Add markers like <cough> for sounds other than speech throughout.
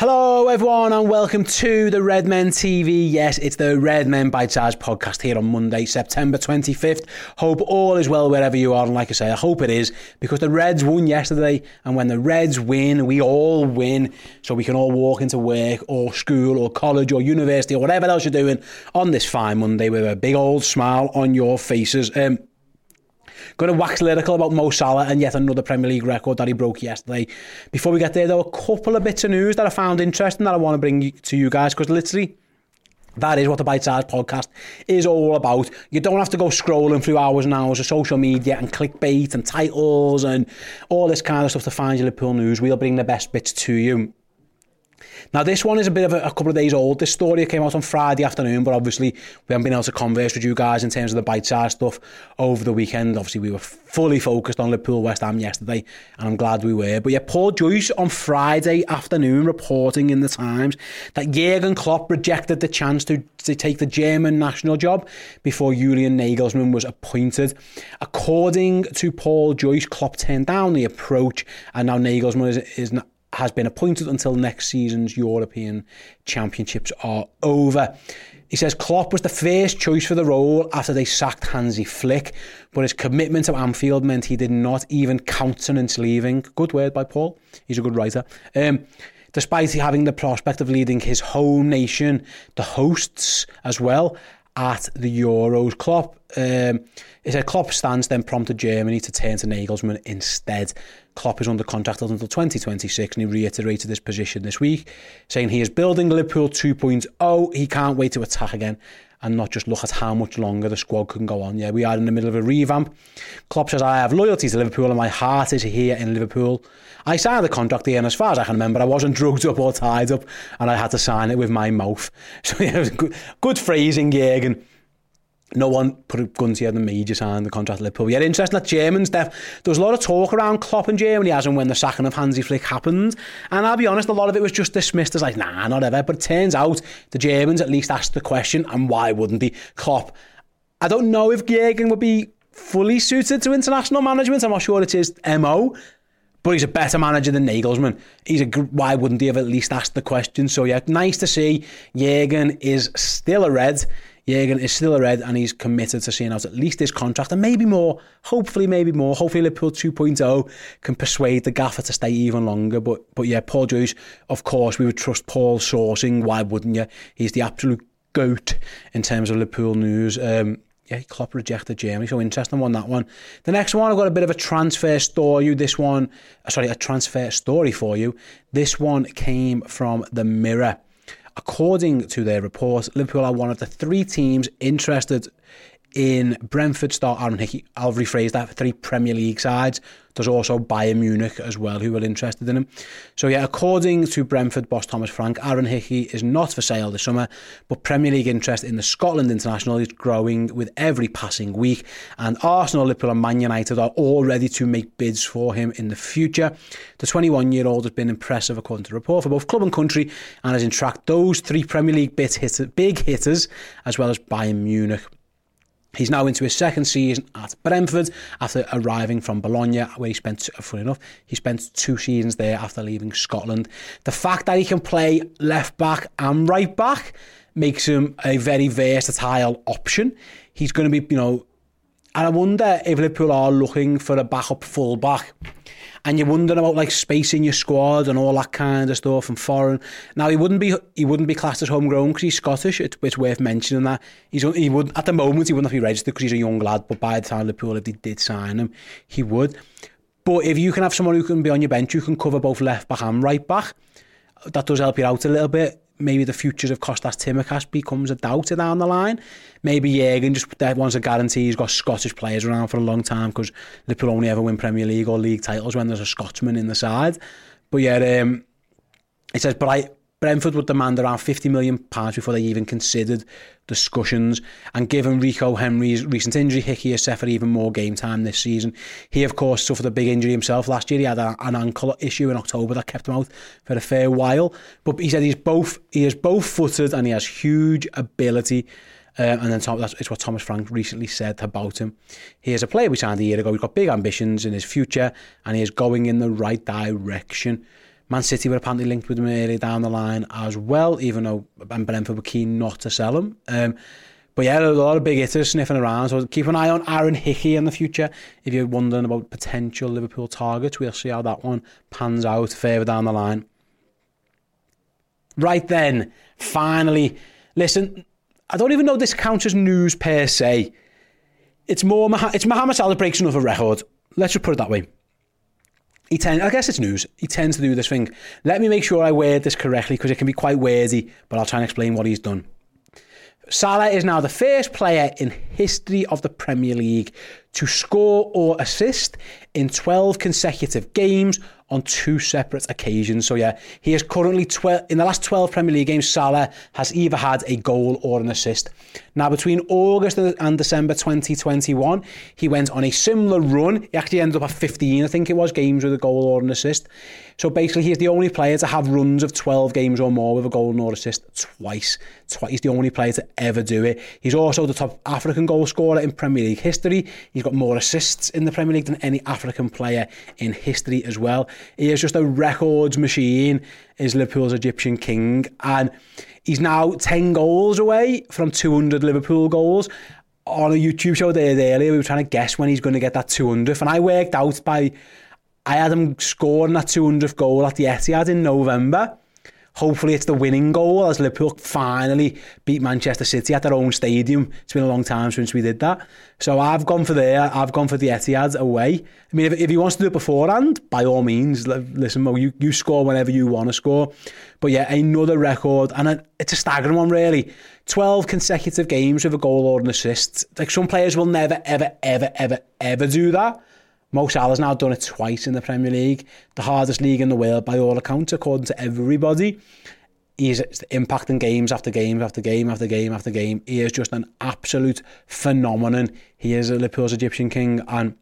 Hello, everyone, and welcome to the Redmen TV. Yes, it's the Redmen Bitesize podcast here on Monday, September 25th. Hope all is well wherever you are, and like I say, I hope it is because the Reds won yesterday, and when the Reds win, we all win, so we can all walk into work or school or college or university or whatever else you're doing on this fine Monday with a big old smile on your faces. Um, Going to wax lyrical about Mo Salah and yet another Premier League record that he broke yesterday. Before we get there, though, a couple of bits of news that I found interesting that I want to bring to you guys because literally that is what the Bite Size podcast is all about. You don't have to go scrolling through hours and hours of social media and clickbait and titles and all this kind of stuff to find your Liverpool news. We'll bring the best bits to you. Now, this one is a bit of a, a, couple of days old. This story came out on Friday afternoon, but obviously we haven't been able to converse with you guys in terms of the bite size stuff over the weekend. Obviously, we were fully focused on Liverpool West Ham yesterday, and I'm glad we were. But yeah, Paul Joyce on Friday afternoon reporting in the Times that Jurgen Klopp rejected the chance to, to take the German national job before Julian Nagelsmann was appointed. According to Paul Joyce, Klopp turned down the approach, and now Nagelsmann is, is has been appointed until next season's European Championships are over. He says Klopp was the first choice for the role after they sacked Hansi Flick, but his commitment to Anfield meant he did not even countenance leaving. Good word by Paul. He's a good writer. Um, despite having the prospect of leading his home nation, the hosts as well, at the Euros. Klopp, um, said Klopp's stance then prompted Germany to turn to Nagelsmann instead. Klopp is under contract until 2026 and he reiterated this position this week, saying he is building Liverpool 2.0. He can't wait to attack again and not just look at how much longer the squad can go on. Yeah, we are in the middle of a revamp. Klopp says, I have loyalty to Liverpool and my heart is here in Liverpool. I signed the contract here and as far as I can remember, I wasn't drugged up or tied up and I had to sign it with my mouth. <laughs> So yeah, good, good phrasing, Jürgen no one put a gun to you than me just signed the contract at Liverpool. Yeah, interesting that Germans, there was a lot of talk around Klopp in Germany as and when the sacking of Hansi Flick happened. And I'll be honest, a lot of it was just dismissed as like, nah, not ever. But it turns out the Germans at least asked the question, and why wouldn't he? Klopp, I don't know if Jurgen would be fully suited to international management. I'm not sure it's his MO. But he's a better manager than Nagelsmann. He's a why wouldn't he have at least asked the question? So yeah, nice to see Jurgen is still a red. Jurgen is still a red and he's committed to seeing out at least this contract and maybe more. Hopefully, maybe more. Hopefully, Liverpool 2.0 can persuade the gaffer to stay even longer. But but yeah, Paul Joyce, of course, we would trust Paul sourcing. Why wouldn't you? He's the absolute goat in terms of Liverpool news. Um, yeah, Klopp rejected Germany. So interesting one, that one. The next one, I've got a bit of a transfer story. This one, sorry, a transfer story for you. This one came from the Mirror. According to their report, Liverpool are one of the three teams interested in Brentford star Aaron Hickey. I'll rephrase that for three Premier League sides. There's also Bayern Munich as well who are interested in him. So yeah, according to Brentford boss Thomas Frank, Aaron Hickey is not for sale this summer, but Premier League interest in the Scotland international is growing with every passing week, and Arsenal, Liverpool, and Man United are all ready to make bids for him in the future. The 21-year-old has been impressive according to the report for both club and country, and has entrapped those three Premier League big hitters as well as Bayern Munich. He's now into his second season at Brentford after arriving from Bologna, where he spent, funny enough, he spent two seasons there after leaving Scotland. The fact that he can play left back and right back makes him a very versatile option. He's going to be, you know, and I wonder if Liverpool are looking for a backup full back. and you're wondering about like space in your squad and all that kind of stuff and foreign. Now he wouldn't be he wouldn't be classed as homegrown because he's Scottish. It, it's worth mentioning that he's he would at the moment he wouldn't be registered because he's a young lad. But by the time Liverpool if they did sign him, he would. But if you can have someone who can be on your bench, you can cover both left back and right back. That does help you out a little bit. Maybe the futures of Costas Tsimikas becomes a doubt down the line. Maybe Jürgen just wants a guarantee he's got Scottish players around for a long time because Liverpool only ever win Premier League or league titles when there's a Scotsman in the side. But yeah, um, it says, but I, Brentford would demand around £50 million before they even considered discussions. And given Rico Henry's recent injury, Hickey has suffered even more game time this season. He, of course, suffered a big injury himself last year. He had a, an ankle issue in October that kept him out for a fair while. But he said he's both he is both footed and he has huge ability. Um, and then Tom, that's it's what Thomas Frank recently said about him. He is a player we signed a year ago. He's got big ambitions in his future, and he is going in the right direction. Man City were apparently linked with him early down the line as well, even though and Brentford were keen not to sell him. Um, but yeah, there's a lot of big hitters sniffing around. So keep an eye on Aaron Hickey in the future. If you're wondering about potential Liverpool targets, we'll see how that one pans out further down the line. Right then, finally, listen, I don't even know this counts as news per se. It's more, it's Mohamed Salah breaks another record. Let's just put it that way he I guess it's news. He tends to do this thing. Let me make sure I word this correctly because it can be quite wordy, but I'll try and explain what he's done. Salah is now the first player in history of the Premier League to score or assist in 12 consecutive games on two separate occasions. So yeah, he is currently 12 in the last 12 Premier League games. Salah has either had a goal or an assist. Now between August and December 2021, he went on a similar run. He actually ended up at 15, I think it was, games with a goal or an assist. So basically, he's the only player to have runs of 12 games or more with a goal or assist twice. Twice. He's the only player to ever do it. He's also the top African goal scorer in Premier League history. He's He's got more assists in the Premier League than any African player in history as well. He is just a records machine, is Liverpool's Egyptian king. And he's now 10 goals away from 200 Liverpool goals. On a YouTube show there earlier, we were trying to guess when he's going to get that 200th. And I worked out by... I had him scoring that 200th goal at the Etihad in November hopefully it's the winning goal as Liverpool finally beat Manchester City at their own stadium. It's been a long time since we did that. So I've gone for there. I've gone for the Etihad away. I mean, if, if he wants to do it beforehand, by all means, listen, Mo, you, you score whenever you want to score. But yeah, another record, and a, it's a staggering one, really. 12 consecutive games with a goal or an assist. Like, some players will never, ever, ever, ever, ever do that. Mo Salah's now done it twice in the Premier League, the hardest league in the world by all accounts, according to everybody. He's impacting games after game after game after game after game. He is just an absolute phenomenon. He is a Liverpool's Egyptian king, and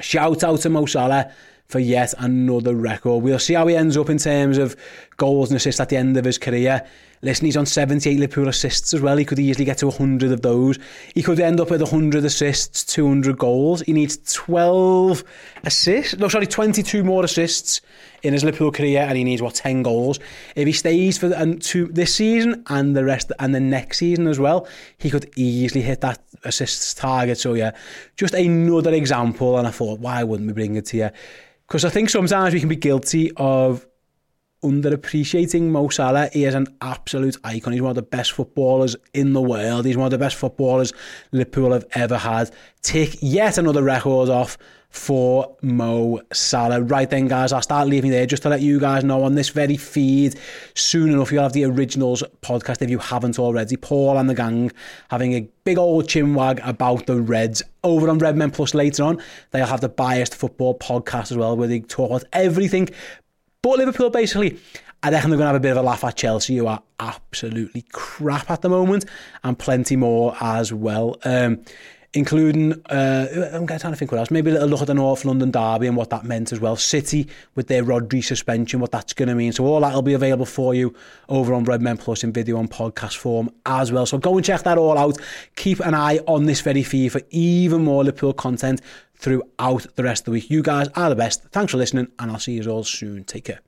shout out to Mo Salah for yet another record. We'll see how he ends up in terms of goals and assists at the end of his career. Listen, he's on 78 Liverpool assists as well. He could easily get to 100 of those. He could end up with 100 assists, 200 goals. He needs 12 assists. No, sorry, 22 more assists in his Liverpool career, and he needs what 10 goals. If he stays for and to this season and the rest and the next season as well, he could easily hit that assists target. So yeah, just another example. And I thought, why wouldn't we bring it to you? Because I think sometimes we can be guilty of underappreciating Mo Salah. He is an absolute icon. He's one of the best footballers in the world. He's one of the best footballers Liverpool have ever had. Take yet another record off for Mo Salah. Right then, guys, I'll start leaving there just to let you guys know on this very feed. Soon enough, you'll have the originals podcast if you haven't already. Paul and the gang having a big old chinwag about the Reds. Over on Redmen Plus later on, they'll have the Biased Football podcast as well, where they talk about everything but Liverpool, basically, I reckon they're going to have a bit of a laugh at Chelsea, who are absolutely crap at the moment, and plenty more as well. Um, including, uh, I'm trying to think what else, maybe a little look at the North London derby and what that meant as well. City with their Rodri suspension, what that's going to mean. So all that will be available for you over on Redmen Plus in video and podcast form as well. So go and check that all out. Keep an eye on this very feed for even more Liverpool content throughout the rest of the week. You guys are the best. Thanks for listening, and I'll see you all soon. Take care.